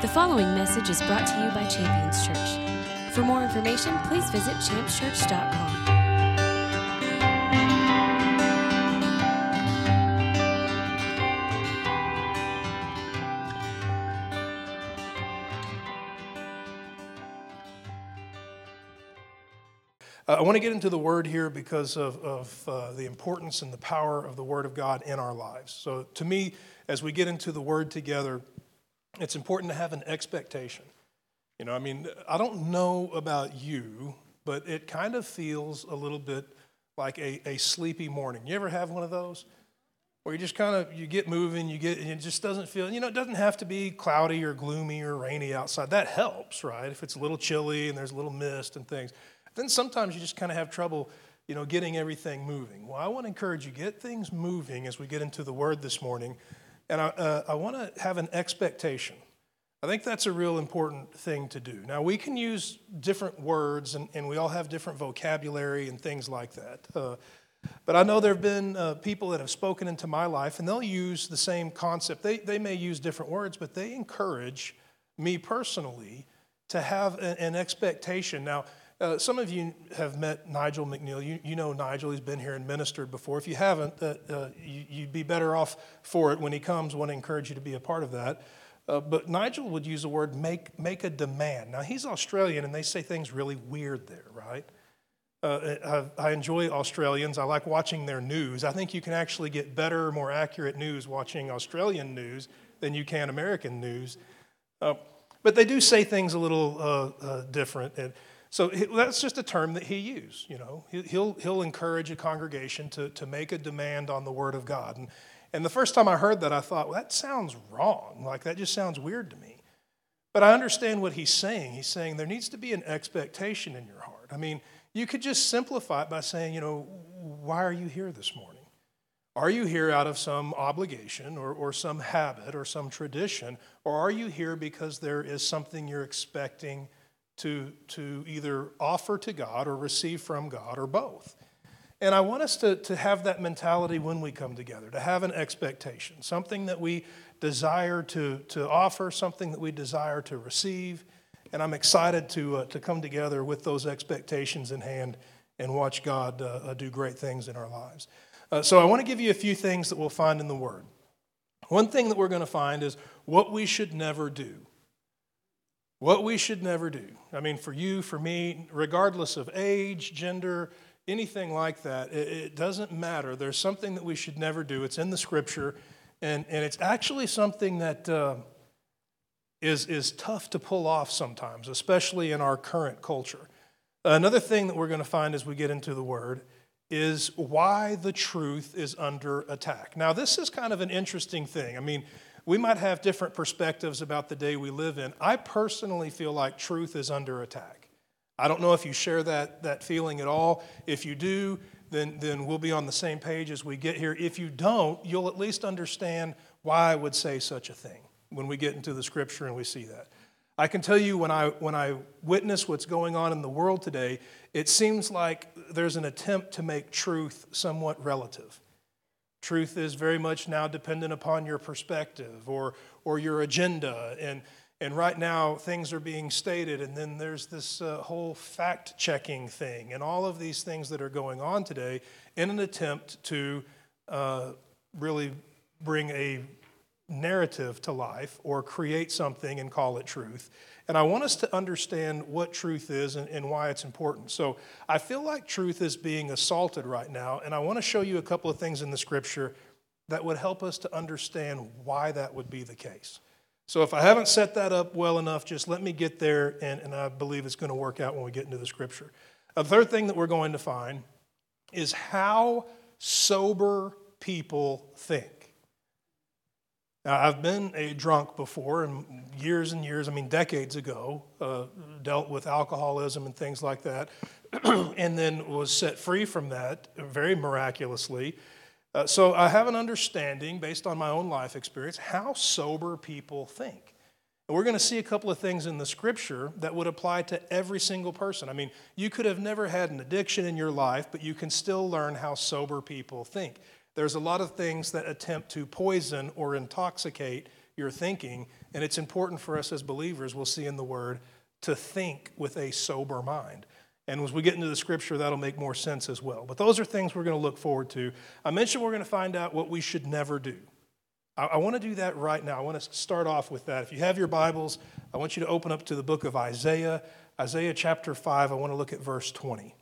The following message is brought to you by Champions Church. For more information, please visit championschurch.com. Uh, I want to get into the word here because of, of uh, the importance and the power of the word of God in our lives. So, to me, as we get into the word together, it's important to have an expectation. You know, I mean, I don't know about you, but it kind of feels a little bit like a, a sleepy morning. You ever have one of those? Where you just kind of you get moving, you get and it just doesn't feel, you know, it doesn't have to be cloudy or gloomy or rainy outside. That helps, right? If it's a little chilly and there's a little mist and things. Then sometimes you just kind of have trouble, you know, getting everything moving. Well, I want to encourage you get things moving as we get into the word this morning. And I, uh, I want to have an expectation. I think that's a real important thing to do. Now, we can use different words, and, and we all have different vocabulary and things like that. Uh, but I know there have been uh, people that have spoken into my life, and they'll use the same concept. They, they may use different words, but they encourage me personally to have a, an expectation. Now, uh, some of you have met Nigel McNeil. You, you know Nigel, he's been here and ministered before. If you haven't, uh, uh, you, would be better off for it when he comes. I want to encourage you to be a part of that. Uh, but Nigel would use the word make, make a demand. Now, he's Australian and they say things really weird there, right? Uh, I, I, enjoy Australians. I like watching their news. I think you can actually get better, more accurate news watching Australian news than you can American news. Uh, but they do say things a little different. And, so that's just a term that he used. You know, he'll, he'll encourage a congregation to, to make a demand on the word of God. And, and the first time I heard that, I thought, well, that sounds wrong. Like, that just sounds weird to me. But I understand what he's saying. He's saying there needs to be an expectation in your heart. I mean, you could just simplify it by saying, you know, why are you here this morning? Are you here out of some obligation or, or some habit or some tradition? Or are you here because there is something you're expecting to, to either offer to God or receive from God or both. And I want us to, to have that mentality when we come together, to have an expectation, something that we desire to, to offer, something that we desire to receive. And I'm excited to, uh, to come together with those expectations in hand and watch God uh, uh do great things in our lives. Uh, so I want to give you a few things that we'll find in the Word. One thing that we're going to find is what we should never do. What we should never do. I mean, for you, for me, regardless of age, gender, anything like that, it, it, doesn't matter. There's something that we should never do. It's in the scripture, and, and it's actually something that uh, is is tough to pull off sometimes, especially in our current culture. Another thing that we're going to find as we get into the word is why the truth is under attack. Now, this is kind of an interesting thing. I mean, we might have different perspectives about the day we live in. I personally feel like truth is under attack. I don't know if you share that, that feeling at all. If you do, then, then we'll be on the same page as we get here. If you don't, you'll at least understand why I would say such a thing when we get into the scripture and we see that. I can tell you when I, when I witness what's going on in the world today, it seems like there's an attempt to make truth somewhat relative. Truth is very much now dependent upon your perspective or, or your agenda. And, and right now, things are being stated, and then there's this uh, whole fact checking thing, and all of these things that are going on today in an attempt to uh, really bring a narrative to life or create something and call it truth. And I want us to understand what truth is and, and, why it's important. So I feel like truth is being assaulted right now, and I want to show you a couple of things in the scripture that would help us to understand why that would be the case. So if I haven't set that up well enough, just let me get there, and, and I believe it's going to work out when we get into the scripture. A third thing that we're going to find is how sober people think. Now, I've been a drunk before, and years and years, I mean, decades ago, uh, dealt with alcoholism and things like that, and then was set free from that very miraculously. Uh, so I have an understanding, based on my own life experience, how sober people think. And we're going to see a couple of things in the scripture that would apply to every single person. I mean, you could have never had an addiction in your life, but you can still learn how sober people think. There's a lot of things that attempt to poison or intoxicate your thinking. And it's important for us as believers, we'll see in the Word, to think with a sober mind. And as we get into the scripture, that'll make more sense as well. But those are things we're going to look forward to. I mentioned we're going to find out what we should never do. I, I want to do that right now. I want to start off with that. If you have your Bibles, I want you to open up to the book of Isaiah, Isaiah chapter 5. I want to look at verse 20.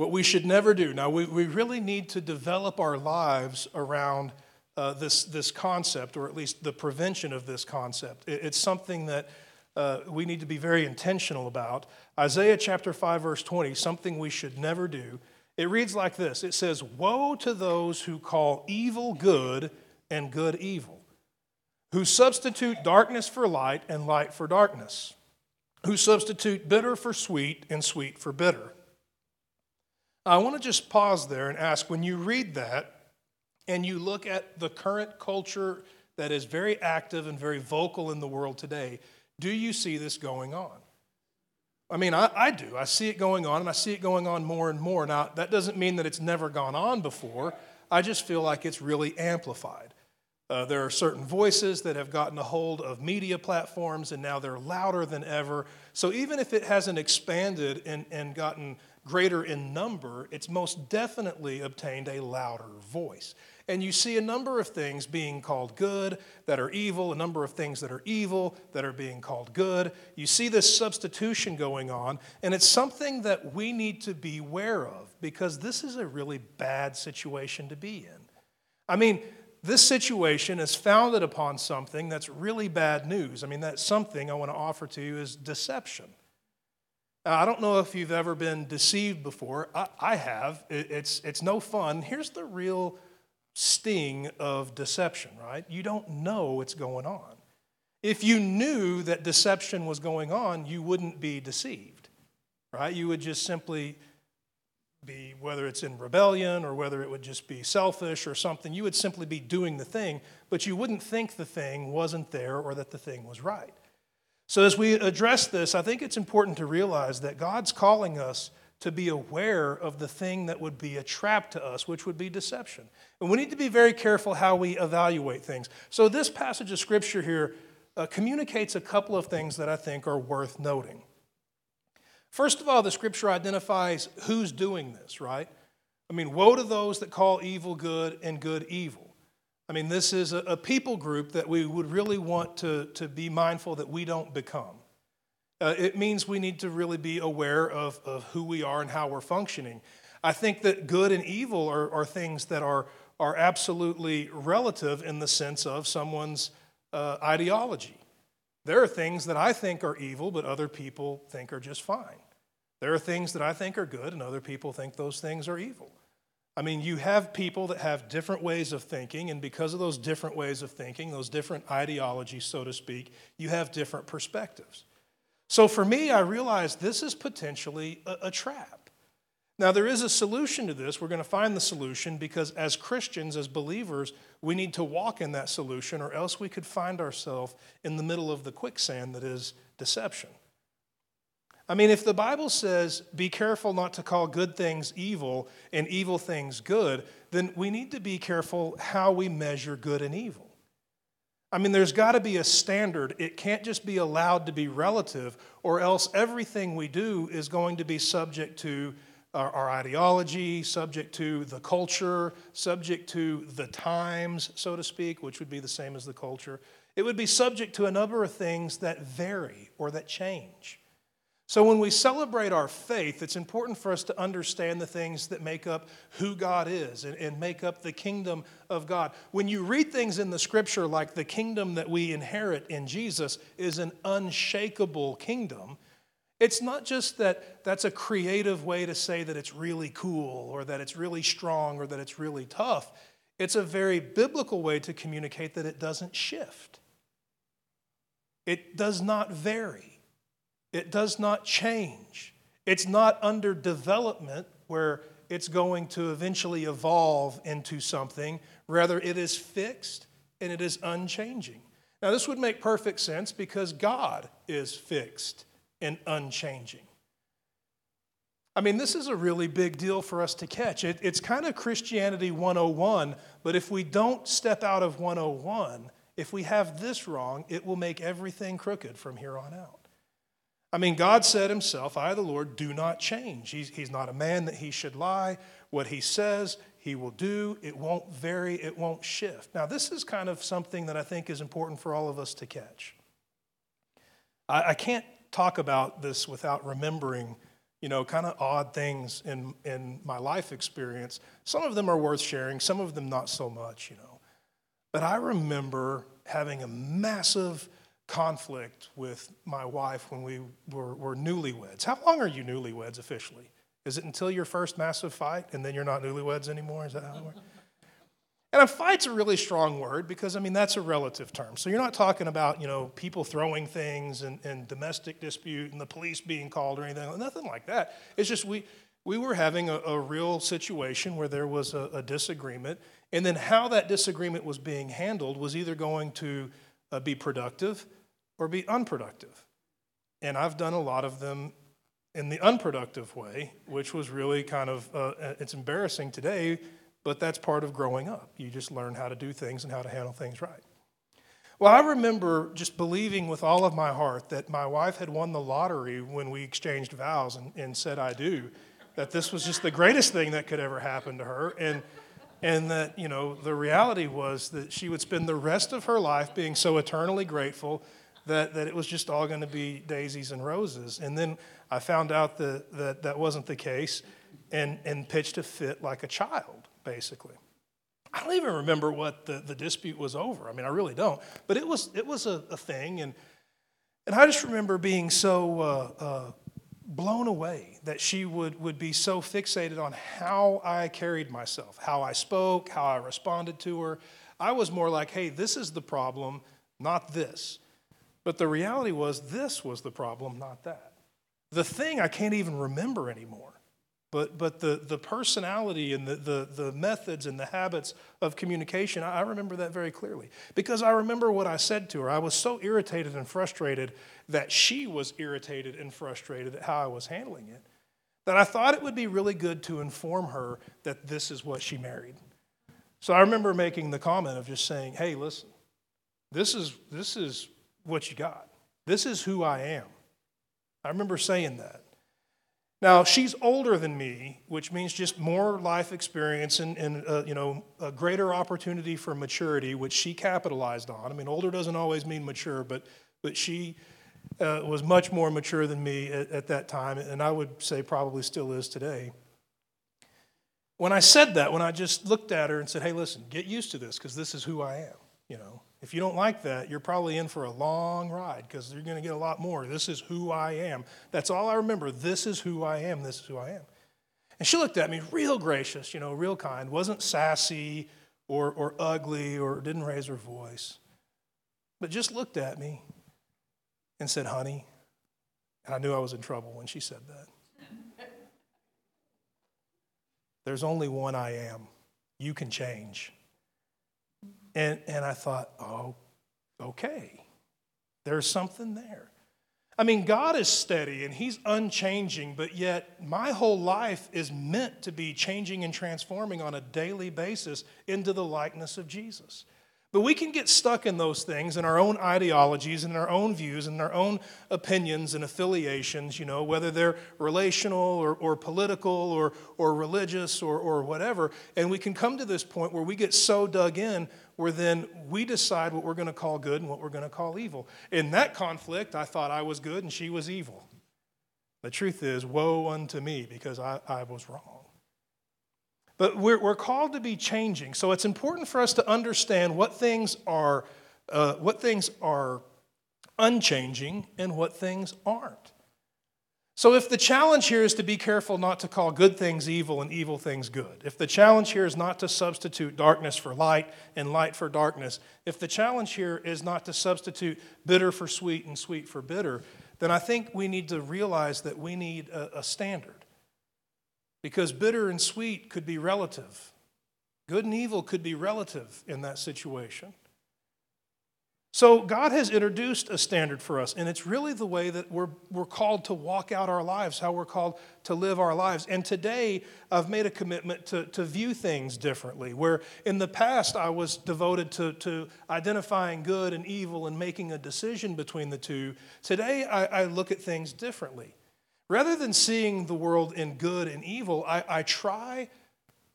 What we should never do. Now, we, we really need to develop our lives around uh, this, this concept, or at least the prevention of this concept. It, it's something that uh, we need to be very intentional about. Isaiah chapter 5, verse 20, something we should never do. It reads like this It says, Woe to those who call evil good and good evil, who substitute darkness for light and light for darkness, who substitute bitter for sweet and sweet for bitter. I want to just pause there and ask when you read that and you look at the current culture that is very active and very vocal in the world today, do you see this going on? I mean, I, I, do. I see it going on, and I see it going on more and more. Now, that doesn't mean that it's never gone on before. I just feel like it's really amplified. Uh, there are certain voices that have gotten a hold of media platforms, and now they're louder than ever. So, even if it hasn't expanded and, and gotten greater in number, it's most definitely obtained a louder voice. And you see a number of things being called good that are evil, a number of things that are evil that are being called good. You see this substitution going on, and it's something that we need to be aware of because this is a really bad situation to be in. I mean, this situation is founded upon something that's really bad news. I mean, that something I want to offer to you is deception. Now, I don't know if you've ever been deceived before. I, I have. It, it's, it's no fun. Here's the real sting of deception, right? You don't know what's going on. If you knew that deception was going on, you wouldn't be deceived, right? You would just simply be, whether it's in rebellion or whether it would just be selfish or something, you would simply be doing the thing, but you wouldn't think the thing wasn't there or that the thing was right. So, as we address this, I think it's important to realize that God's calling us to be aware of the thing that would be a trap to us, which would be deception. And we need to be very careful how we evaluate things. So, this passage of scripture here uh, communicates a couple of things that I think are worth noting. First of all, the scripture identifies who's doing this, right? I mean, woe to those that call evil good and good evil. I mean, this is a, a people group that we would really want to, to be mindful that we don't become. Uh, it means we need to really be aware of, of who we are and how we're functioning. I think that good and evil are, are things that are, are absolutely relative in the sense of someone's uh, ideology. There are things that I think are evil, but other people think are just fine. There are things that I think are good, and other people think those things are evil. I mean, you have people that have different ways of thinking, and because of those different ways of thinking, those different ideologies, so to speak, you have different perspectives. So for me, I realized this is potentially a, a trap. Now, there is a solution to this. We're going to find the solution because as Christians, as believers, we need to walk in that solution, or else we could find ourselves in the middle of the quicksand that is deception. I mean, if the Bible says, be careful not to call good things evil and evil things good, then we need to be careful how we measure good and evil. I mean, there's got to be a standard. It can't just be allowed to be relative, or else everything we do is going to be subject to our, our, ideology, subject to the culture, subject to the times, so to speak, which would be the same as the culture. It would be subject to a number of things that vary or that change. So, when we celebrate our faith, it's important for us to understand the things that make up who God is and, and, make up the kingdom of God. When you read things in the scripture like the kingdom that we inherit in Jesus is an unshakable kingdom, it's not just that that's a creative way to say that it's really cool or that it's really strong or that it's really tough. It's a very biblical way to communicate that it doesn't shift, it does not vary. It does not change. It's not under development where it's going to eventually evolve into something. Rather, it is fixed and it is unchanging. Now, this would make perfect sense because God is fixed and unchanging. I mean, this is a really big deal for us to catch. It, it's kind of Christianity 101, but if we don't step out of 101, if we have this wrong, it will make everything crooked from here on out. I mean, God said himself, I, the Lord, do not change. He's, he's not a man that he should lie. What he says, he will do. It won't vary, it won't shift. Now, this is kind of something that I think is important for all of us to catch. I, I can't talk about this without remembering, you know, kind of odd things in, in my life experience. Some of them are worth sharing, some of them not so much, you know. But I remember having a massive conflict with my wife when we were, were newlyweds. How long are you newlyweds officially? Is it until your first massive fight and then you're not newlyweds anymore? Is that how it works? And a fight's a really strong word because, I mean, that's a relative term. So you're not talking about, you know, people throwing things and, and domestic dispute and the police being called or anything, nothing like that. It's just we, we were having a, a real situation where there was a, a, disagreement. And then how that disagreement was being handled was either going to uh, be productive or be unproductive. And I've done a lot of them in the unproductive way, which was really kind of, uh, uh, it's embarrassing today, but that's part of growing up. You just learn how to do things and how to handle things right. Well, I remember just believing with all of my heart that my wife had won the lottery when we exchanged vows and, and said, I do, that this was just the greatest thing that could ever happen to her. And and that you know the reality was that she would spend the rest of her life being so eternally grateful that, that it was just all going to be daisies and roses. And then I found out that that, that wasn't the case and, and pitched a fit like a child, basically. I don't even remember what the, the dispute was over. I mean, I really don't. But it was, it was a, a thing. And, and I just remember being so uh, uh, blown away that she would, would be so fixated on how I carried myself, how I spoke, how I responded to her. I was more like, hey, this is the problem, not this. But the reality was, this was the problem, not that. The thing I can't even remember anymore. But, but the, the personality and the, the, the methods and the habits of communication, I remember that very clearly. Because I remember what I said to her. I was so irritated and frustrated that she was irritated and frustrated at how I was handling it that I thought it would be really good to inform her that this is what she married. So I remember making the comment of just saying, hey, listen, this is, this is what you got. This is who I am. I remember saying that. Now, she's older than me, which means just more life experience and, and uh, you know, a greater opportunity for maturity, which she capitalized on. I mean, older doesn't always mean mature, but, but she uh, was much more mature than me at, at that time, and I would say probably still is today. When I said that, when I just looked at her and said, hey, listen, get used to this because this is who I am, you know. If you don't like that, you're probably in for a long ride because you're going to get a lot more. This is who I am. That's all I remember. This is who I am. This is who I am. And she looked at me real gracious, you know, real kind, wasn't sassy or, or ugly or didn't raise her voice, but just looked at me and said, honey. And I knew I was in trouble when she said that. There's only one I am. You can change. And, and I thought, oh, okay, there's something there. I mean, God is steady and He's unchanging, but yet my whole life is meant to be changing and transforming on a daily basis into the likeness of Jesus. But we can get stuck in those things in our own ideologies and our own views and our own opinions and affiliations, you know, whether they're relational or, or political or, or religious or, or whatever. And we can come to this point where we get so dug in where then we decide what we're going to call good and what we're going to call evil. In that conflict, I thought I was good and she was evil. The truth is, woe unto me because I, I was wrong. But we're, we're called to be changing. So it's important for us to understand what things are, uh, what things are unchanging and what things aren't. So, if the challenge here is to be careful not to call good things evil and evil things good, if the challenge here is not to substitute darkness for light and light for darkness, if the challenge here is not to substitute bitter for sweet and sweet for bitter, then I think we need to realize that we need a, a standard. Because bitter and sweet could be relative, good and evil could be relative in that situation. So, God has introduced a standard for us, and it's really the way that we're, we're called to walk out our lives, how we're called to live our lives. And today, I've made a commitment to, to view things differently. Where in the past, I was devoted to, to identifying good and evil and making a decision between the two, today, I, I look at things differently. Rather than seeing the world in good and evil, I, I try,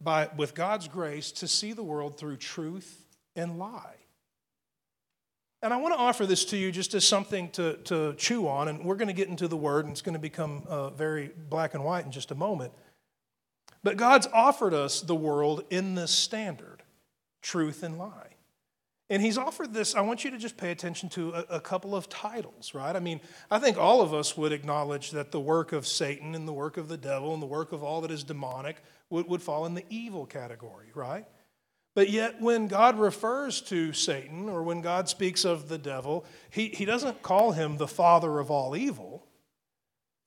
by, with God's grace, to see the world through truth and lie. And I want to offer this to you just as something to, to chew on, and we're going to get into the word, and it's going to become uh, very black and white in just a moment. But God's offered us the world in this standard truth and lie. And he's offered this, I want you to just pay attention to a, a, couple of titles, right? I mean, I think all of us would acknowledge that the work of Satan and the work of the devil and the work of all that is demonic would, would fall in the evil category, right? But yet, when God refers to Satan or when God speaks of the devil, he, he doesn't call him the father of all evil,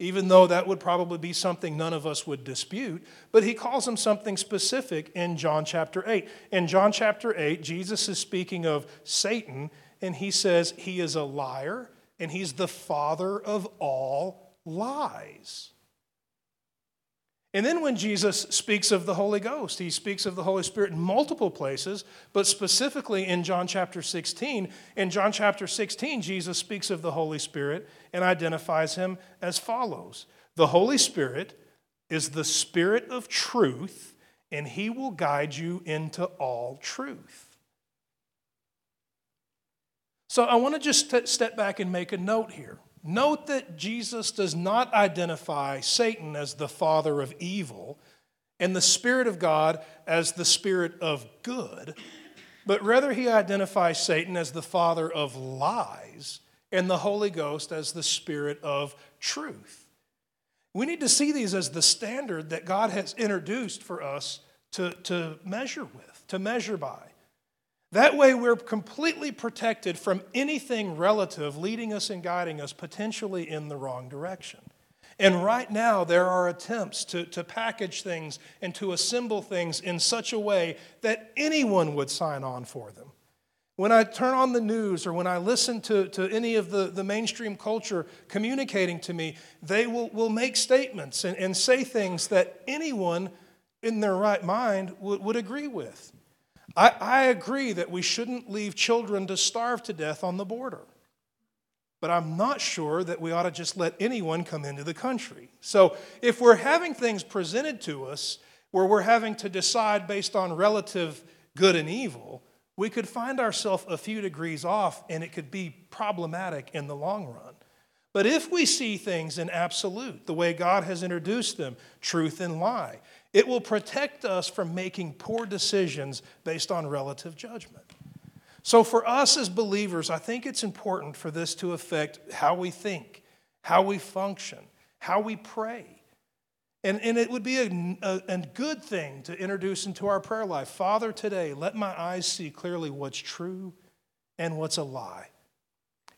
even though that would probably be something none of us would dispute. But he calls him something specific in John chapter 8. In John chapter 8, Jesus is speaking of Satan, and he says he is a liar and he's the father of all lies. And then when Jesus speaks of the Holy Ghost, he speaks of the Holy Spirit in multiple places, but specifically in John chapter 16. In John chapter 16, Jesus speaks of the Holy Spirit and identifies him as follows The Holy Spirit is the Spirit of truth, and he will guide you into all truth. So I want to just step back and make a note here. Note that Jesus does not identify Satan as the father of evil and the Spirit of God as the Spirit of good, but rather he identifies Satan as the father of lies and the Holy Ghost as the Spirit of truth. We need to see these as the standard that God has introduced for us to, to measure with, to measure by. That way, we're completely protected from anything relative leading us and guiding us potentially in the wrong direction. And right now, there are attempts to, to package things and to assemble things in such a way that anyone would sign on for them. When I turn on the news or when I listen to, to any of the, the mainstream culture communicating to me, they will, will make statements and, and say things that anyone in their right mind would, would agree with. I, I agree that we shouldn't leave children to starve to death on the border. But I'm not sure that we ought to just let anyone come into the country. So if we're having things presented to us where we're having to decide based on relative good and evil, we could find ourselves a few degrees off and it could be problematic in the long run. But if we see things in absolute, the way God has introduced them, truth and lie, it will protect us from making poor decisions based on relative judgment. So, for us as believers, I think it's important for this to affect how we think, how we function, how we pray. And, and it would be a, a, a good thing to introduce into our prayer life Father, today, let my eyes see clearly what's true and what's a lie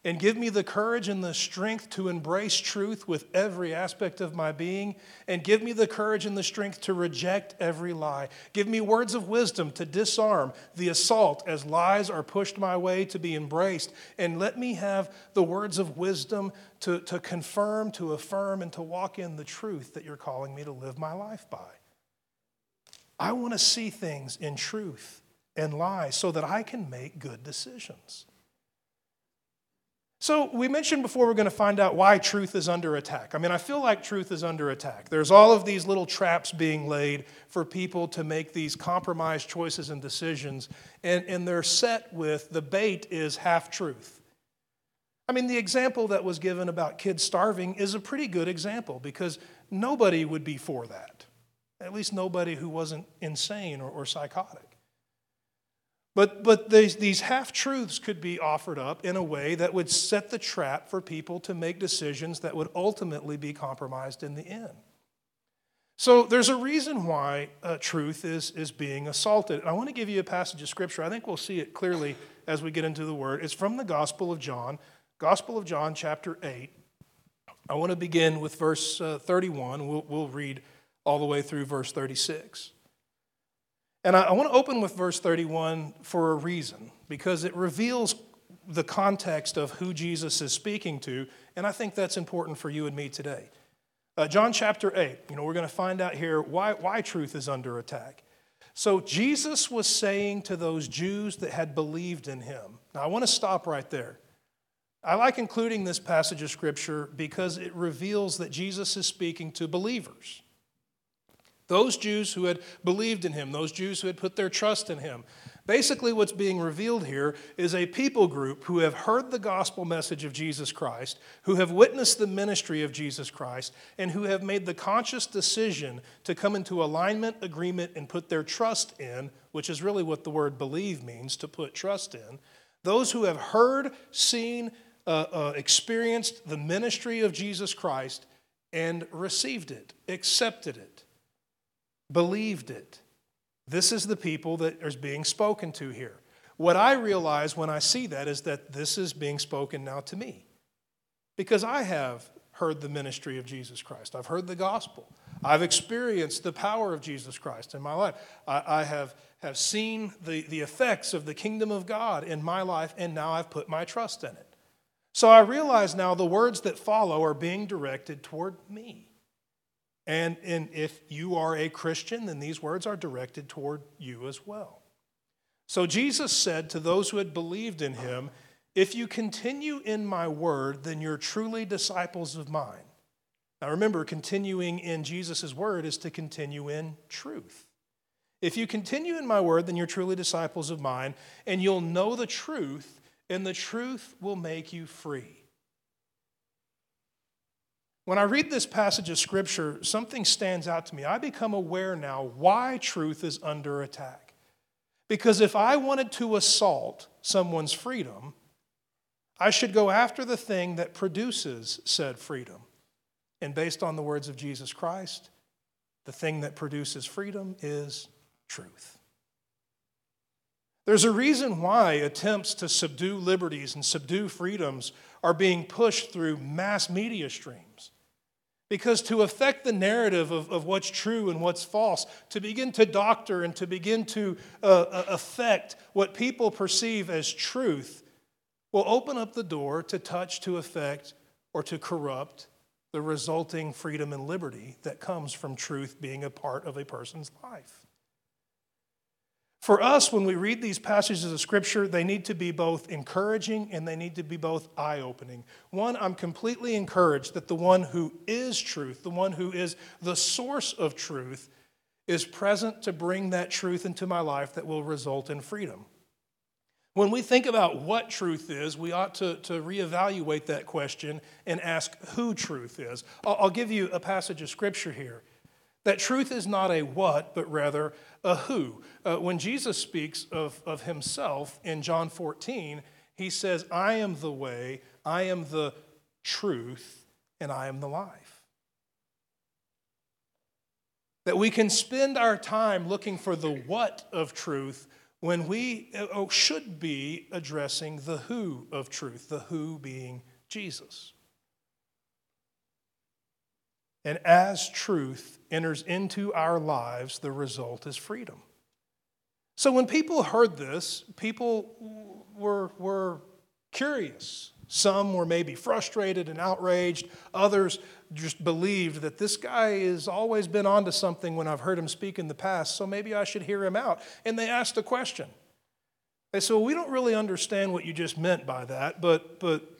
and give me the courage and the strength to embrace truth with every aspect of my being, and give me the courage and the strength to reject every lie. Give me words of wisdom to disarm the assault as lies are pushed my way to be embraced, and let me have the words of wisdom to, to confirm, to affirm, and to walk in the truth that you're calling me to live my life by. I want to see things in truth and lies so that I can make good decisions. So, we mentioned before we're going to find out why truth is under attack. I mean, I feel like truth is under attack. There's all of these little traps being laid for people to make these compromised choices and decisions, and, and they're set with the bait is half truth. I mean, the example that was given about kids starving is a pretty good example because nobody would be for that. At least nobody who wasn't insane or, or psychotic. But, but these, these half truths could be offered up in a way that would set the trap for people to make decisions that would ultimately be compromised in the end. So there's a reason why uh, truth is, is being assaulted. And I want to give you a passage of scripture. I think we'll see it clearly as we get into the word. It's from the Gospel of John, Gospel of John, chapter 8. I want to begin with verse uh, 31. We'll, we'll read all the way through verse 36. And I, want to open with verse 31 for a reason, because it reveals the context of who Jesus is speaking to, and I think that's important for you and me today. Uh, John chapter 8, you know, we're going to find out here why, why truth is under attack. So Jesus was saying to those Jews that had believed in him. Now, I want to stop right there. I like including this passage of Scripture because it reveals that Jesus is speaking to believers. Those Jews who had believed in him, those Jews who had put their trust in him. Basically, what's being revealed here is a people group who have heard the gospel message of Jesus Christ, who have witnessed the ministry of Jesus Christ, and who have made the conscious decision to come into alignment, agreement, and put their trust in, which is really what the word believe means to put trust in. Those who have heard, seen, uh, uh, experienced the ministry of Jesus Christ and received it, accepted it, believed it. This is the people that is being spoken to here. What I realize when I see that is that this is being spoken now to me because I have heard the ministry of Jesus Christ. I've heard the gospel. I've experienced the power of Jesus Christ in my life. I, I, have, have seen the, the effects of the kingdom of God in my life, and now I've put my trust in it. So I realize now the words that follow are being directed toward me. And, and if you are a Christian, then these words are directed toward you as well. So Jesus said to those who had believed in him, If you continue in my word, then you're truly disciples of mine. Now remember, continuing in Jesus' word is to continue in truth. If you continue in my word, then you're truly disciples of mine, and you'll know the truth, and the truth will make you free. When I read this passage of scripture, something stands out to me. I become aware now why truth is under attack. Because if I wanted to assault someone's freedom, I should go after the thing that produces said freedom. And based on the words of Jesus Christ, the thing that produces freedom is truth. There's a reason why attempts to subdue liberties and subdue freedoms are being pushed through mass media streams. Because to affect the narrative of, of what's true and what's false, to begin to doctor and to begin to uh, uh affect what people perceive as truth, will open up the door to touch, to affect, or to corrupt the resulting freedom and liberty that comes from truth being a part of a person's life. For us, when we read these passages of Scripture, they need to be both encouraging and they need to be both eye opening. One, I'm completely encouraged that the one who is truth, the one who is the source of truth, is present to bring that truth into my life that will result in freedom. When we think about what truth is, we ought to, to reevaluate that question and ask who truth is. I'll, I'll give you a passage of Scripture here. That truth is not a what, but rather a who. Uh, when Jesus speaks of, of himself in John 14, he says, I am the way, I am the truth, and I am the life. That we can spend our time looking for the what of truth when we oh, should be addressing the who of truth, the who being Jesus. And as truth enters into our lives, the result is freedom. So when people heard this, people were, were curious. Some were maybe frustrated and outraged. Others just believed that this guy has always been onto something when I've heard him speak in the past, so maybe I should hear him out. And they asked a question. They said, well, We don't really understand what you just meant by that, but, but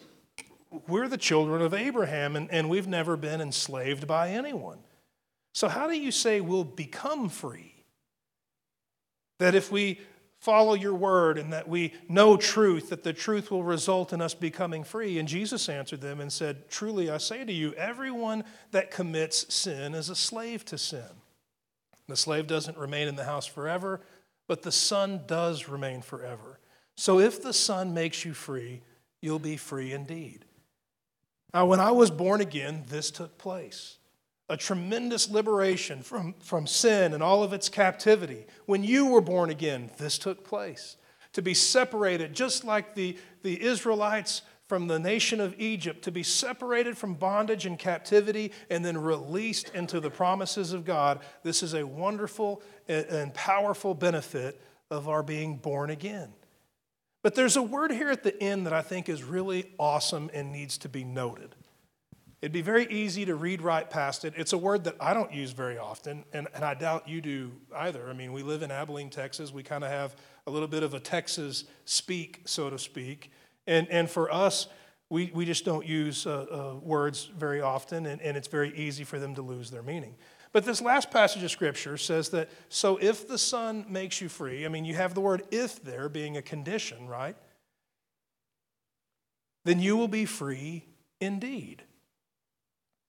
we're the children of Abraham and, and we've never been enslaved by anyone. So, how do you say we'll become free? That if we follow your word and that we know truth, that the truth will result in us becoming free. And Jesus answered them and said, Truly I say to you, everyone that commits sin is a slave to sin. The slave doesn't remain in the house forever, but the son does remain forever. So if the son makes you free, you'll be free indeed. Now, when I was born again, this took place a tremendous liberation from, from sin and all of its captivity. When you were born again, this took place. To be separated, just like the, the Israelites from the nation of Egypt, to be separated from bondage and captivity and then released into the promises of God, this is a wonderful and powerful benefit of our being born again. But there's a word here at the end that I think is really awesome and needs to be noted. It'd be very easy to read right past it. It's a word that I don't use very often, and, and I doubt you do either. I mean, we live in Abilene, Texas. We kind of have a little bit of a Texas speak, so to speak. And, and for us, we, we just don't use uh, uh, words very often, and, and it's very easy for them to lose their meaning. But this last passage of Scripture says that, so if the Son makes you free, I mean, you have the word if there being a condition, right? Then you will be free indeed.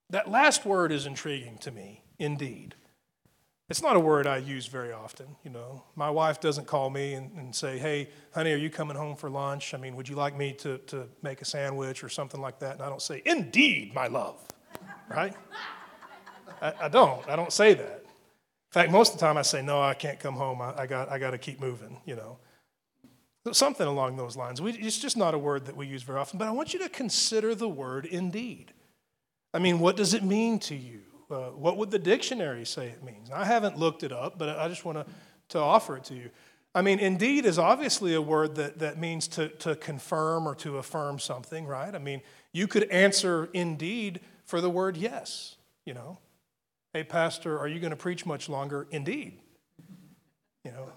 That last word is intriguing to me, indeed. It's not a word I use very often, you know. My wife doesn't call me and, and, say, hey, honey, are you coming home for lunch? I mean, would you like me to, to make a sandwich or something like that? And I don't say, indeed, my love, right? I, I, don't. I don't say that. In fact, most of the time I say, no, I can't come home. I, I got, I got to keep moving, you know. Something along those lines. We, it's just not a word that we use very often, but I want you to consider the word indeed. I mean, what does it mean to you? Uh, what would the dictionary say it means? I haven't looked it up, but I just want to, to offer it to you. I mean, indeed is obviously a word that, that means to, to confirm or to affirm something, right? I mean, you could answer indeed for the word yes, you know. Hey, Pastor, are you going to preach much longer? Indeed. You know,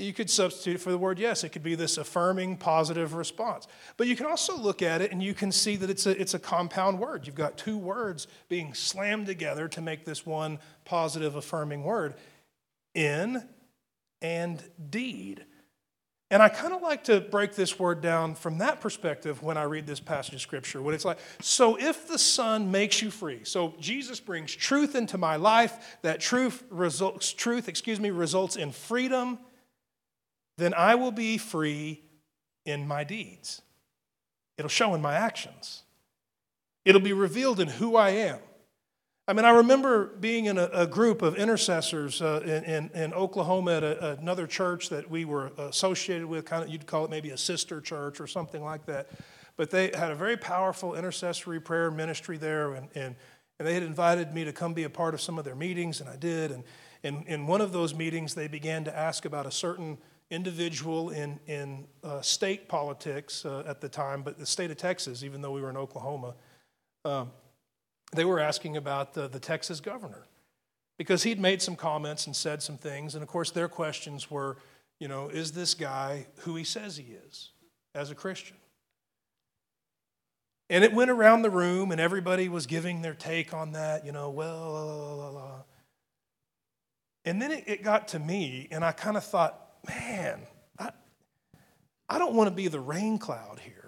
you could substitute for the word yes. It could be this affirming, positive response. But you can also look at it and you can see that it's a, it's a compound word. You've got two words being slammed together to make this one positive, affirming word in and deed. And I kind of like to break this word down from that perspective when I read this passage of scripture. When it's like, so if the Son makes you free, so Jesus brings truth into my life, that truth results, truth, excuse me, results in freedom then I will be free in my deeds. It'll show in my actions. It'll be revealed in who I am. I mean, I remember being in a, a group of intercessors uh, in, in, in, Oklahoma at a, another church that we were associated with, kind of, you'd call it maybe a sister church or something like that. But they had a very powerful intercessory prayer ministry there, and, and, and they had invited me to come be a part of some of their meetings, and I did. And in, in one of those meetings, they began to ask about a certain individual in, in uh, state politics uh, at the time, but the state of Texas, even though we were in Oklahoma, um, they were asking about the, the Texas governor because he'd made some comments and said some things. And of course, their questions were, you know, is this guy who he says he is as a Christian? And it went around the room, and everybody was giving their take on that, you know, well, la, la, la, and then it, it got to me, and I kind of thought, man, I, I don't want to be the rain cloud here.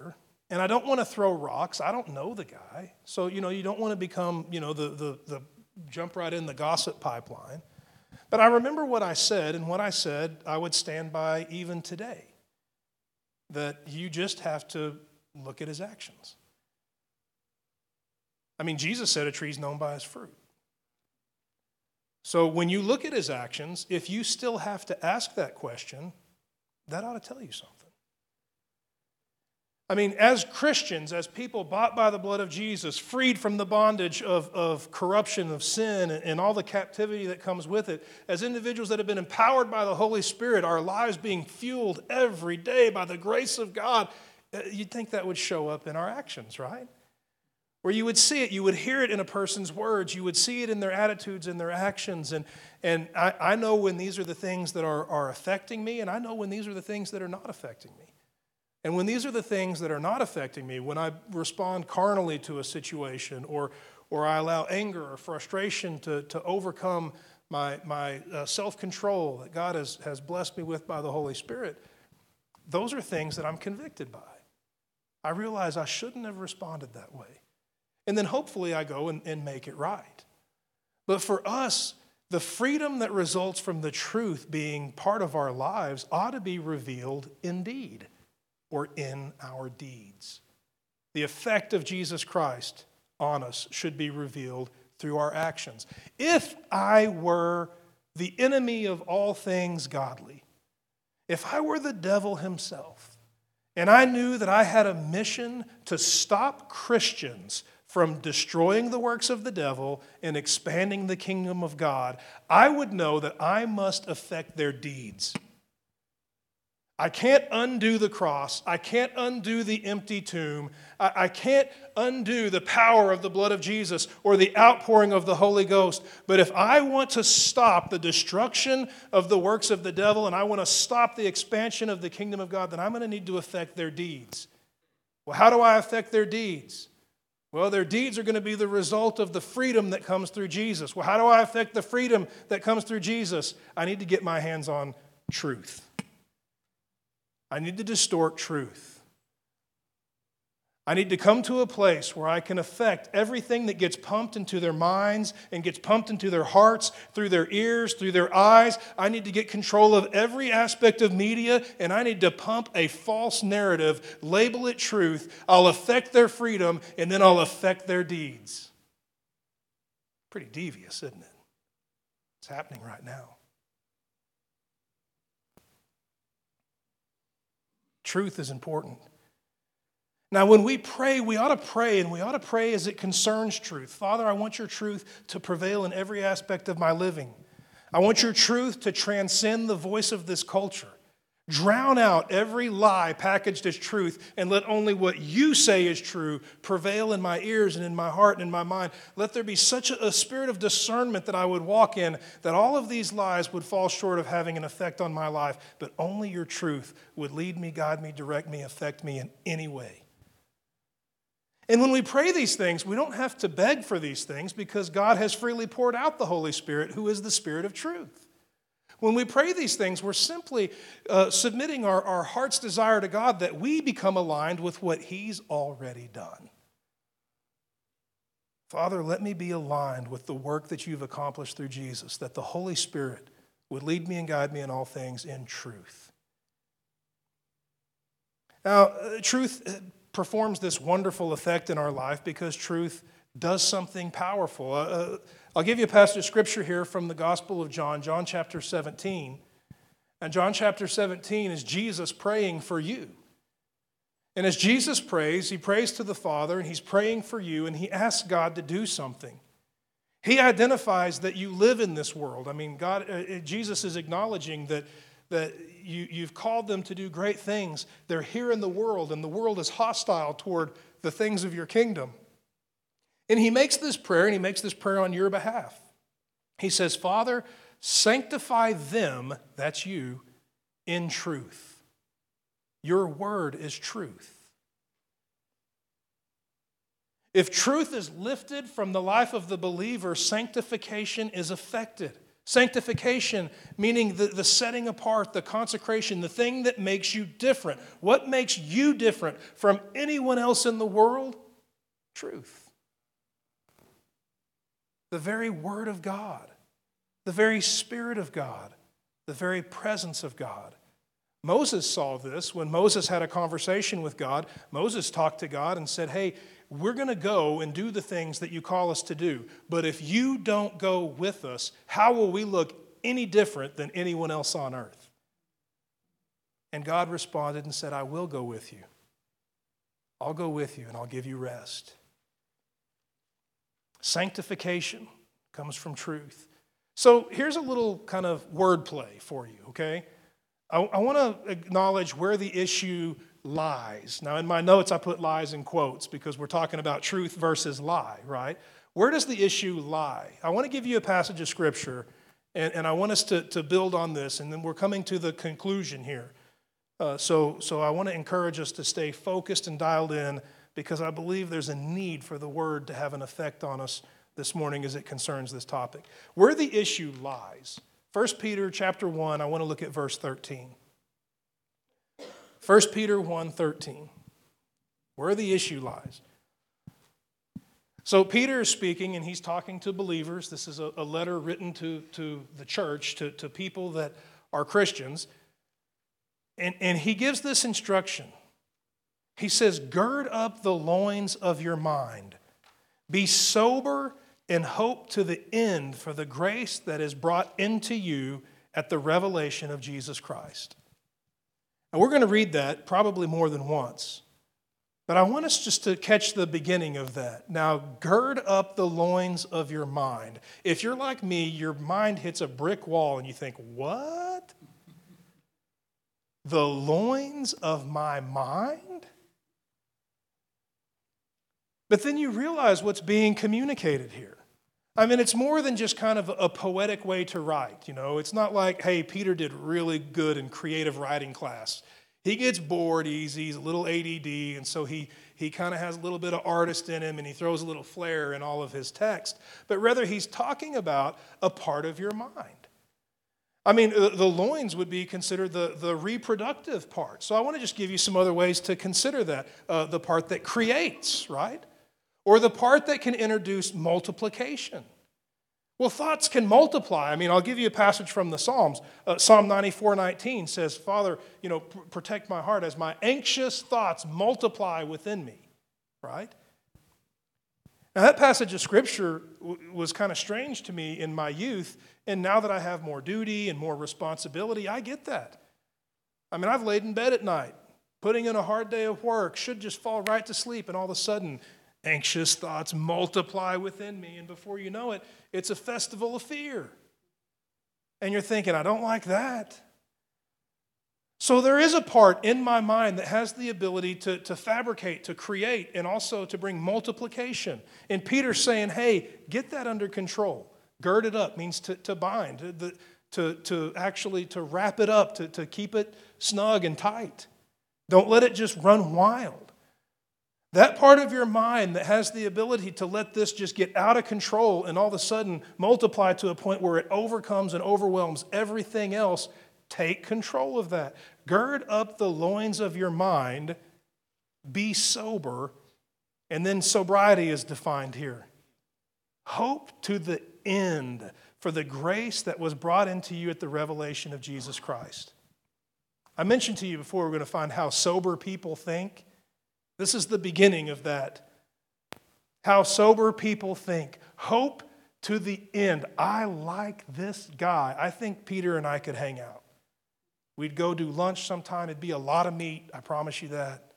And I don't want to throw rocks. I don't know the guy. So, you know, you don't want to become, you know, the, the, the jump right in the gossip pipeline. But I remember what I said, and what I said I would stand by even today that you just have to look at his actions. I mean, Jesus said a tree's known by his fruit. So when you look at his actions, if you still have to ask that question, that ought to tell you something. I mean, as Christians, as people bought by the blood of Jesus, freed from the bondage of, of corruption, of sin, and all the captivity that comes with it, as individuals that have been empowered by the Holy Spirit, our lives being fueled every day by the grace of God, uh, you'd think that would show up in our actions, right? where you would see it, you would hear it in a person's words, you would see it in their attitudes and their actions. And, and I, I know when these are the things that are, are affecting me, and I know when these are the things that are not affecting me. And when these are the things that are not affecting me, when I respond carnally to a situation, or, or I allow anger or frustration to, to overcome my, my uh, self control that God has, has blessed me with by the Holy Spirit, those are things that I'm convicted by. I realize I shouldn't have responded that way. And then hopefully I go and, and make it right. But for us, the freedom that results from the truth being part of our lives ought to be revealed indeed or in our deeds. The effect of Jesus Christ on us should be revealed through our actions. If I were the enemy of all things godly, if I were the devil himself, and I knew that I had a mission to stop Christians from destroying the works of the devil and expanding the kingdom of God, I would know that I must affect their deeds. I can't undo the cross. I can't undo the empty tomb. I, I, can't undo the power of the blood of Jesus or the outpouring of the Holy Ghost. But if I want to stop the destruction of the works of the devil and I want to stop the expansion of the kingdom of God, then I'm going to need to affect their deeds. Well, how do I affect their deeds? Well, their deeds are going to be the result of the freedom that comes through Jesus. Well, how do I affect the freedom that comes through Jesus? I need to get my hands on truth. I need to distort truth. I need to come to a place where I can affect everything that gets pumped into their minds and gets pumped into their hearts, through their ears, through their eyes. I need to get control of every aspect of media, and I need to pump a false narrative, label it truth. I'll affect their freedom, and then I'll affect their deeds. Pretty devious, isn't it? It's happening right now. Truth is important. Now, when we pray, we ought to pray, and we ought to pray as it concerns truth. Father, I want your truth to prevail in every aspect of my living. I want your truth to transcend the voice of this culture. Drown out every lie packaged as truth, and let only what you say is true prevail in my ears and in my heart and in my mind. Let there be such a, spirit of discernment that I would walk in that all of these lies would fall short of having an effect on my life, but only your truth would lead me, guide me, direct me, affect me in any way. And when we pray these things, we don't have to beg for these things because God has freely poured out the Holy Spirit, who is the Spirit of truth. When we pray these things, we're simply uh, submitting our, our heart's desire to God that we become aligned with what He's already done. Father, let me be aligned with the work that you've accomplished through Jesus, that the Holy Spirit would lead me and guide me in all things in truth. Now, uh, truth performs this wonderful effect in our life because truth does something powerful. Uh, uh, I'll give you a passage of scripture here from the Gospel of John, John chapter 17. And John chapter 17 is Jesus praying for you. And as Jesus prays, he prays to the Father and he's praying for you and he asks God to do something. He identifies that you live in this world. I mean, God, uh, uh Jesus is acknowledging that that you, you've called them to do great things. They're here in the world, and the world is hostile toward the things of your kingdom. And he makes this prayer, and he makes this prayer on your behalf. He says, Father, sanctify them, that's you, in truth. Your word is truth. If truth is lifted from the life of the believer, sanctification is affected. Sanctification, meaning the, the setting apart, the consecration, the thing that makes you different. What makes you different from anyone else in the world? Truth. The very Word of God, the very Spirit of God, the very presence of God. Moses saw this when Moses had a conversation with God. Moses talked to God and said, Hey, we're going to go and do the things that you call us to do. But if you don't go with us, how will we look any different than anyone else on earth? And God responded and said, I will go with you. I'll go with you and I'll give you rest. Sanctification comes from truth. So here's a little kind of wordplay for you, okay? I, I want to acknowledge where the issue lies. Now, in my notes, I put lies in quotes because we're talking about truth versus lie, right? Where does the issue lie? I want to give you a passage of scripture, and, and I want us to, to build on this, and then we're coming to the conclusion here. Uh, so, so I want to encourage us to stay focused and dialed in because I believe there's a need for the word to have an effect on us this morning as it concerns this topic. Where the issue lies. 1 Peter chapter 1, I want to look at verse 13. 1 Peter 1:13. Where the issue lies. So Peter is speaking and he's talking to believers. This is a, a letter written to, to the church, to, to people that are Christians. And, and he gives this instruction. He says, Gird up the loins of your mind, be sober and hope to the end for the grace that is brought into you at the revelation of Jesus Christ. And we're going to read that probably more than once. But I want us just to catch the beginning of that. Now, gird up the loins of your mind. If you're like me, your mind hits a brick wall and you think, what? the loins of my mind? But then you realize what's being communicated here. I mean, it's more than just kind of a poetic way to write. You know, it's not like, hey, Peter did really good in creative writing class. He gets bored easy, he's a little ADD, and so he, he kind of has a little bit of artist in him and he throws a little flair in all of his text. But rather, he's talking about a part of your mind. I mean, the loins would be considered the, the reproductive part. So I want to just give you some other ways to consider that. Uh, the part that creates, right? Or the part that can introduce multiplication. Well, thoughts can multiply. I mean, I'll give you a passage from the Psalms. Uh, Psalm 94 19 says, Father, you know, pr- protect my heart as my anxious thoughts multiply within me, right? Now, that passage of scripture w- was kind of strange to me in my youth, and now that I have more duty and more responsibility, I get that. I mean, I've laid in bed at night, putting in a hard day of work, should just fall right to sleep, and all of a sudden, anxious thoughts multiply within me, and before you know it, it's a festival of fear. And you're thinking, I don't like that. So there is a part in my mind that has the ability to, to fabricate, to create, and also to bring multiplication. And Peter's saying, hey, get that under control. Gird it up means to, to bind, to, to, to actually to wrap it up, to, to keep it snug and tight. Don't let it just run wild. That part of your mind that has the ability to let this just get out of control and all of a sudden multiply to a point where it overcomes and overwhelms everything else, take control of that. Gird up the loins of your mind, be sober, and then sobriety is defined here. Hope to the end for the grace that was brought into you at the revelation of Jesus Christ. I mentioned to you before we're going to find how sober people think. This is the beginning of that. How sober people think. Hope to the end. I like this guy. I think Peter and I could hang out. We'd go do lunch sometime. It'd be a lot of meat, I promise you that.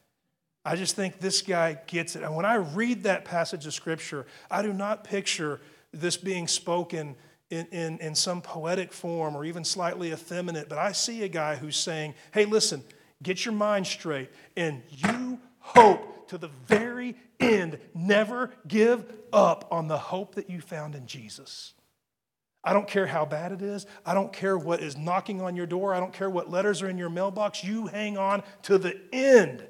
I just think this guy gets it. And when I read that passage of scripture, I do not picture this being spoken in, in, in some poetic form or even slightly effeminate, but I see a guy who's saying, hey, listen, get your mind straight, and you hope to the very end. Never give up on the hope that you found in Jesus. I don't care how bad it is. I don't care what is knocking on your door. I don't care what letters are in your mailbox. You hang on to the end.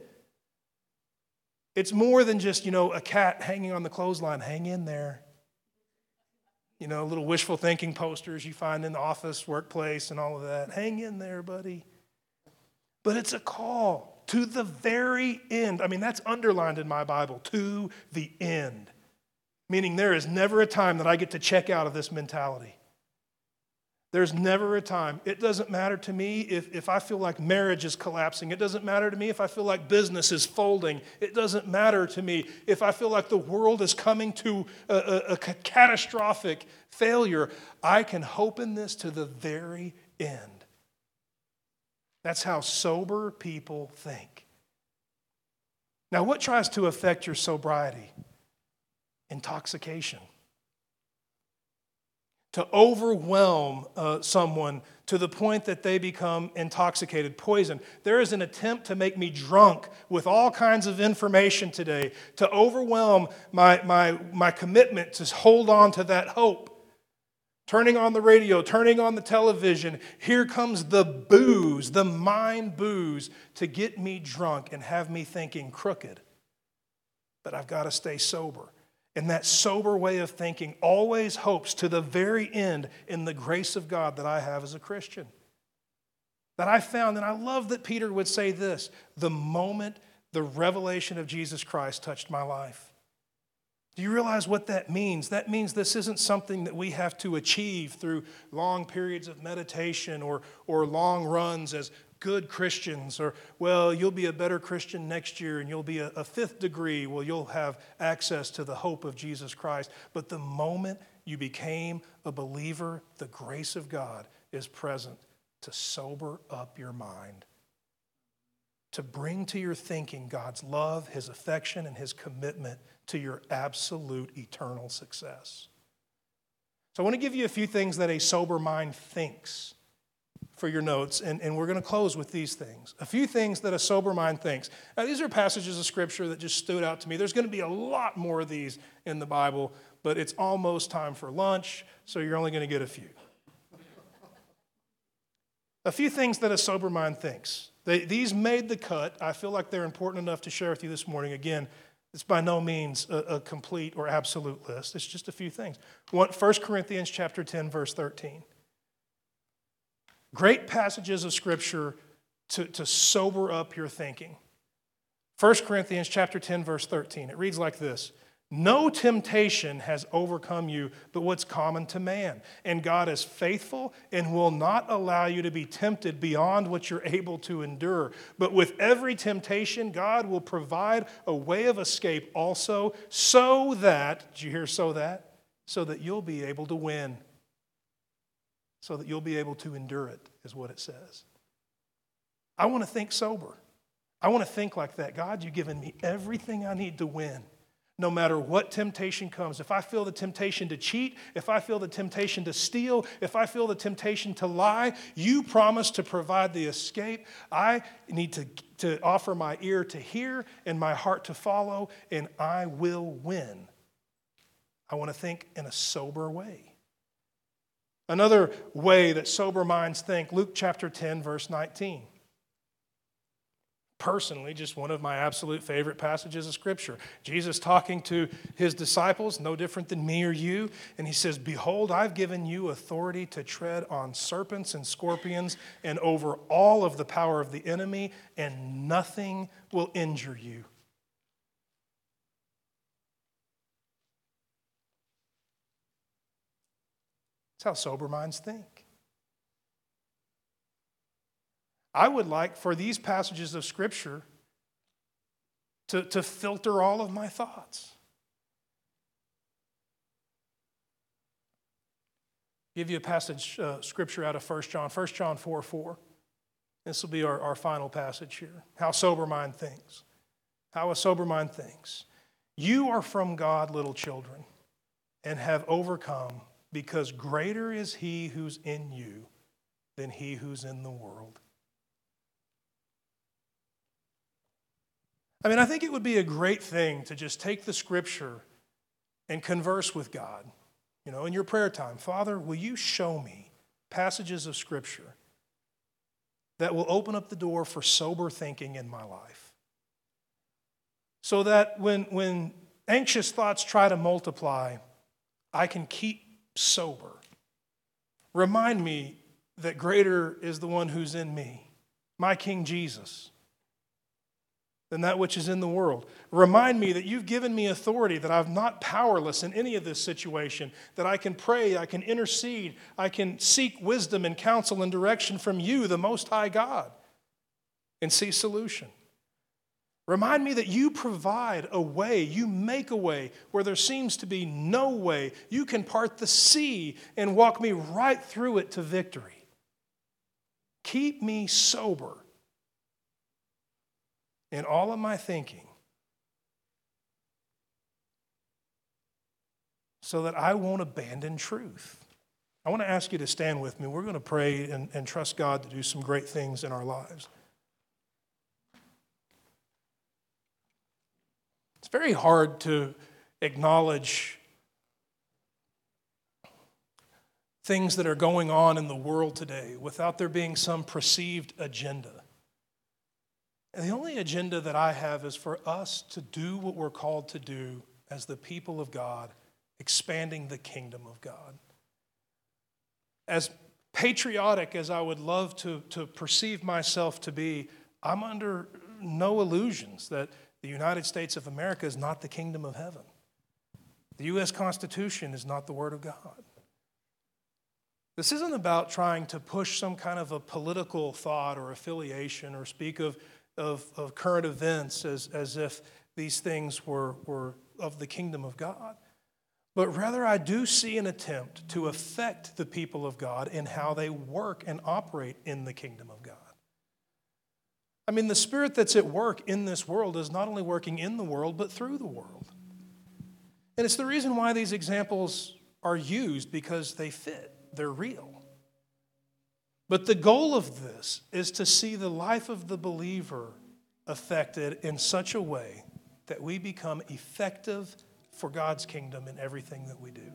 It's more than just, you know, a cat hanging on the clothesline. Hang in there. You know, little wishful thinking posters you find in the office, workplace, and all of that. Hang in there, buddy. But it's a call to the very end. I mean, that's underlined in my Bible, to the end. Meaning, there is never a time that I get to check out of this mentality. There's never a time. It doesn't matter to me if, if I feel like marriage is collapsing. It doesn't matter to me if I feel like business is folding. It doesn't matter to me if I feel like the world is coming to a, a, a catastrophic failure. I can hope in this to the very end. That's how sober people think. Now, what tries to affect your sobriety? Intoxication. To overwhelm uh, someone to the point that they become intoxicated, poison. There is an attempt to make me drunk with all kinds of information today, to overwhelm my, my, my commitment to hold on to that hope turning on the radio, turning on the television. Here comes the booze, the mind booze, to get me drunk and have me thinking crooked. But I've got to stay sober. And that sober way of thinking always hopes to the very end in the grace of God that I have as a Christian. That I found, and I love that Peter would say this the moment the revelation of Jesus Christ touched my life. Do you realize what that means? That means this isn't something that we have to achieve through long periods of meditation or, or long runs as good Christians, or, well, you'll be a better Christian next year and you'll be a, a fifth degree. Well, you'll have access to the hope of Jesus Christ. But the moment you became a believer, the grace of God is present to sober up your mind to bring to your thinking God's love, His affection, and His commitment to your absolute eternal success. So, I want to give you a few things that a sober mind thinks. for your notes, and, and we're going to close with these things. A few things that a sober mind thinks. Now, these are passages of Scripture that just stood out to me. There's going to be a lot more of these in the Bible, but it's almost time for lunch, so you're only going to get a few. a few things that a sober mind thinks. They, these made the cut. I feel like they're important enough to share with you this morning. Again, it's by no means a, a complete or absolute list. It's just a few things. 1 Corinthians chapter 10, verse 13. Great passages of Scripture to, to sober up your thinking. 1 Corinthians chapter 10, verse 13. It reads like this No temptation has overcome you but what's common to man. And God is faithful and will not allow you to be tempted beyond what you're able to endure. But with every temptation, God will provide a way of escape also, so that, did you hear so that? So that you'll be able to win so that you'll be able to endure it, is what it says. I want to think sober. I want to think like that. God, you've given me everything I need to win. No matter what temptation comes, if I feel the temptation to cheat, if I feel the temptation to steal, if I feel the temptation to lie, you promise to provide the escape. I need to, to offer my ear to hear and my heart to follow, and I will win. I want to think in a sober way. Another way that sober minds think, Luke chapter 10, verse 19. Personally, just one of my absolute favorite passages of Scripture. Jesus talking to his disciples, no different than me or you, and he says, Behold, I've given you authority to tread on serpents and scorpions and over all of the power of the enemy, and nothing will injure you. That's how sober minds think. I would like for these passages of Scripture to, to filter all of my thoughts. Give you a passage uh, scripture out of 1 John, 1 John 4 4. This will be our, our final passage here. How sober mind thinks. How a sober mind thinks. You are from God, little children, and have overcome because greater is he who's in you than he who's in the world. I mean, I think it would be a great thing to just take the scripture and converse with God. You know, in your prayer time, Father, will you show me passages of scripture that will open up the door for sober thinking in my life? So that when, when anxious thoughts try to multiply, I can keep sober. Remind me that greater is the one who's in me, my King Jesus, than that which is in the world. Remind me that you've given me authority, that I'm not powerless in any of this situation, that I can pray, I can intercede, I can seek wisdom and counsel and direction from you, the Most High God, and see solution. Remind me that you provide a way, you make a way where there seems to be no way. You can part the sea and walk me right through it to victory. Keep me sober in all of my thinking so that I won't abandon truth. I want to ask you to stand with me. We're going to pray and, and trust God to do some great things in our lives. It's very hard to acknowledge things that are going on in the world today without there being some perceived agenda. And the only agenda that I have is for us to do what we're called to do as the people of God, expanding the kingdom of God. As patriotic as I would love to, to perceive myself to be, I'm under no illusions that the United States of America is not the kingdom of heaven. The U.S. Constitution is not the Word of God. This isn't about trying to push some kind of a political thought or affiliation or speak of, of, of current events as, as if these things were, were of the kingdom of God. But rather, I do see an attempt to affect the people of God in how they work and operate in the kingdom of God. I mean, the spirit that's at work in this world is not only working in the world, but through the world. And it's the reason why these examples are used because they fit, they're real. But the goal of this is to see the life of the believer affected in such a way that we become effective for God's kingdom in everything that we do.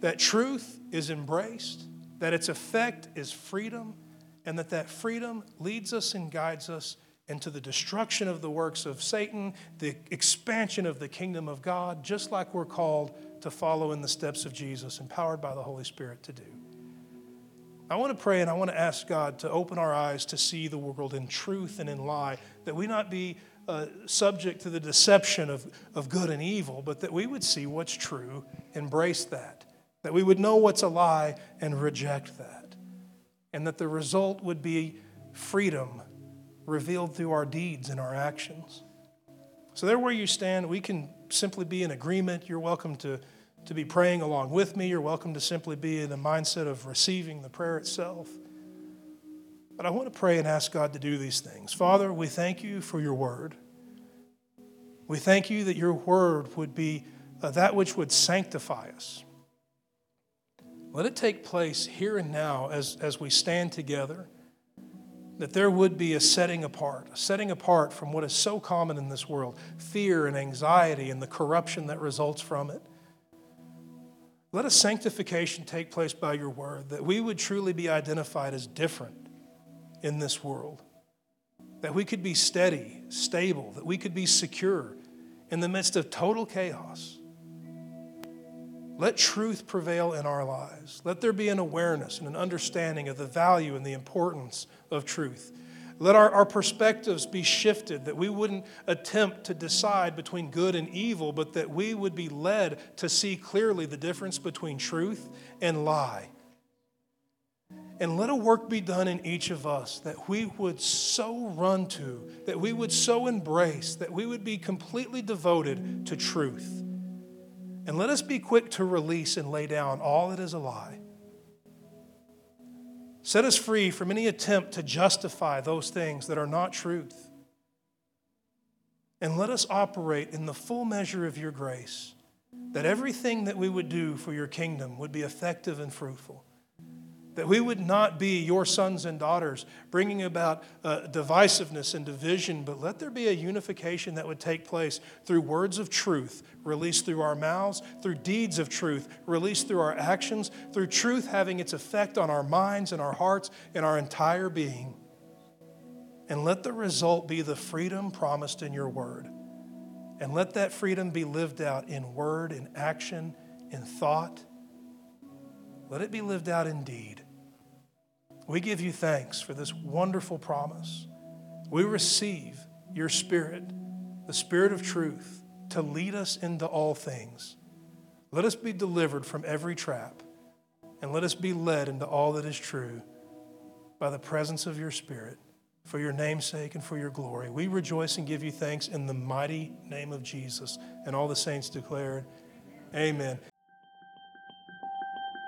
That truth is embraced, that its effect is freedom, and that that freedom leads us and guides us into the destruction of the works of Satan, the expansion of the kingdom of God, just like we're called to follow in the steps of Jesus, empowered by the Holy Spirit to do. I want to pray and I want to ask God to open our eyes to see the world in truth and in lie, that we not be uh, subject to the deception of, of good and evil, but that we would see what's true, embrace that, that we would know what's a lie and reject that, and that the result would be freedom revealed through our deeds and our actions. So, there where you stand, we can simply be in agreement. You're welcome to, to be praying along with me. You're welcome to simply be in the mindset of receiving the prayer itself. But I want to pray and ask God to do these things. Father, we thank you for your word. We thank you that your word would be uh, that which would sanctify us. Let it take place here and now as, as we stand together that there would be a setting apart, a setting apart from what is so common in this world fear and anxiety and the corruption that results from it. Let a sanctification take place by your word, that we would truly be identified as different in this world, that we could be steady, stable, that we could be secure in the midst of total chaos. Let truth prevail in our lives. Let there be an awareness and an understanding of the value and the importance of truth. Let our, our perspectives be shifted, that we wouldn't attempt to decide between good and evil, but that we would be led to see clearly the difference between truth and lie. And let a work be done in each of us that we would so run to, that we would so embrace, that we would be completely devoted to truth. And let us be quick to release and lay down all that is a lie. Set us free from any attempt to justify those things that are not truth. And let us operate in the full measure of your grace, that everything that we would do for your kingdom would be effective and fruitful. That we would not be your sons and daughters bringing about uh, divisiveness and division, but let there be a unification that would take place through words of truth released through our mouths, through deeds of truth released through our actions, through truth having its effect on our minds and our hearts and our entire being. And let the result be the freedom promised in your word. And let that freedom be lived out in word, in action, in thought. Let it be lived out in deed. We give you thanks for this wonderful promise. We receive your Spirit, the Spirit of truth, to lead us into all things. Let us be delivered from every trap, and let us be led into all that is true by the presence of your Spirit, for your name's sake and for your glory. We rejoice and give you thanks in the mighty name of Jesus. And all the saints declared, Amen.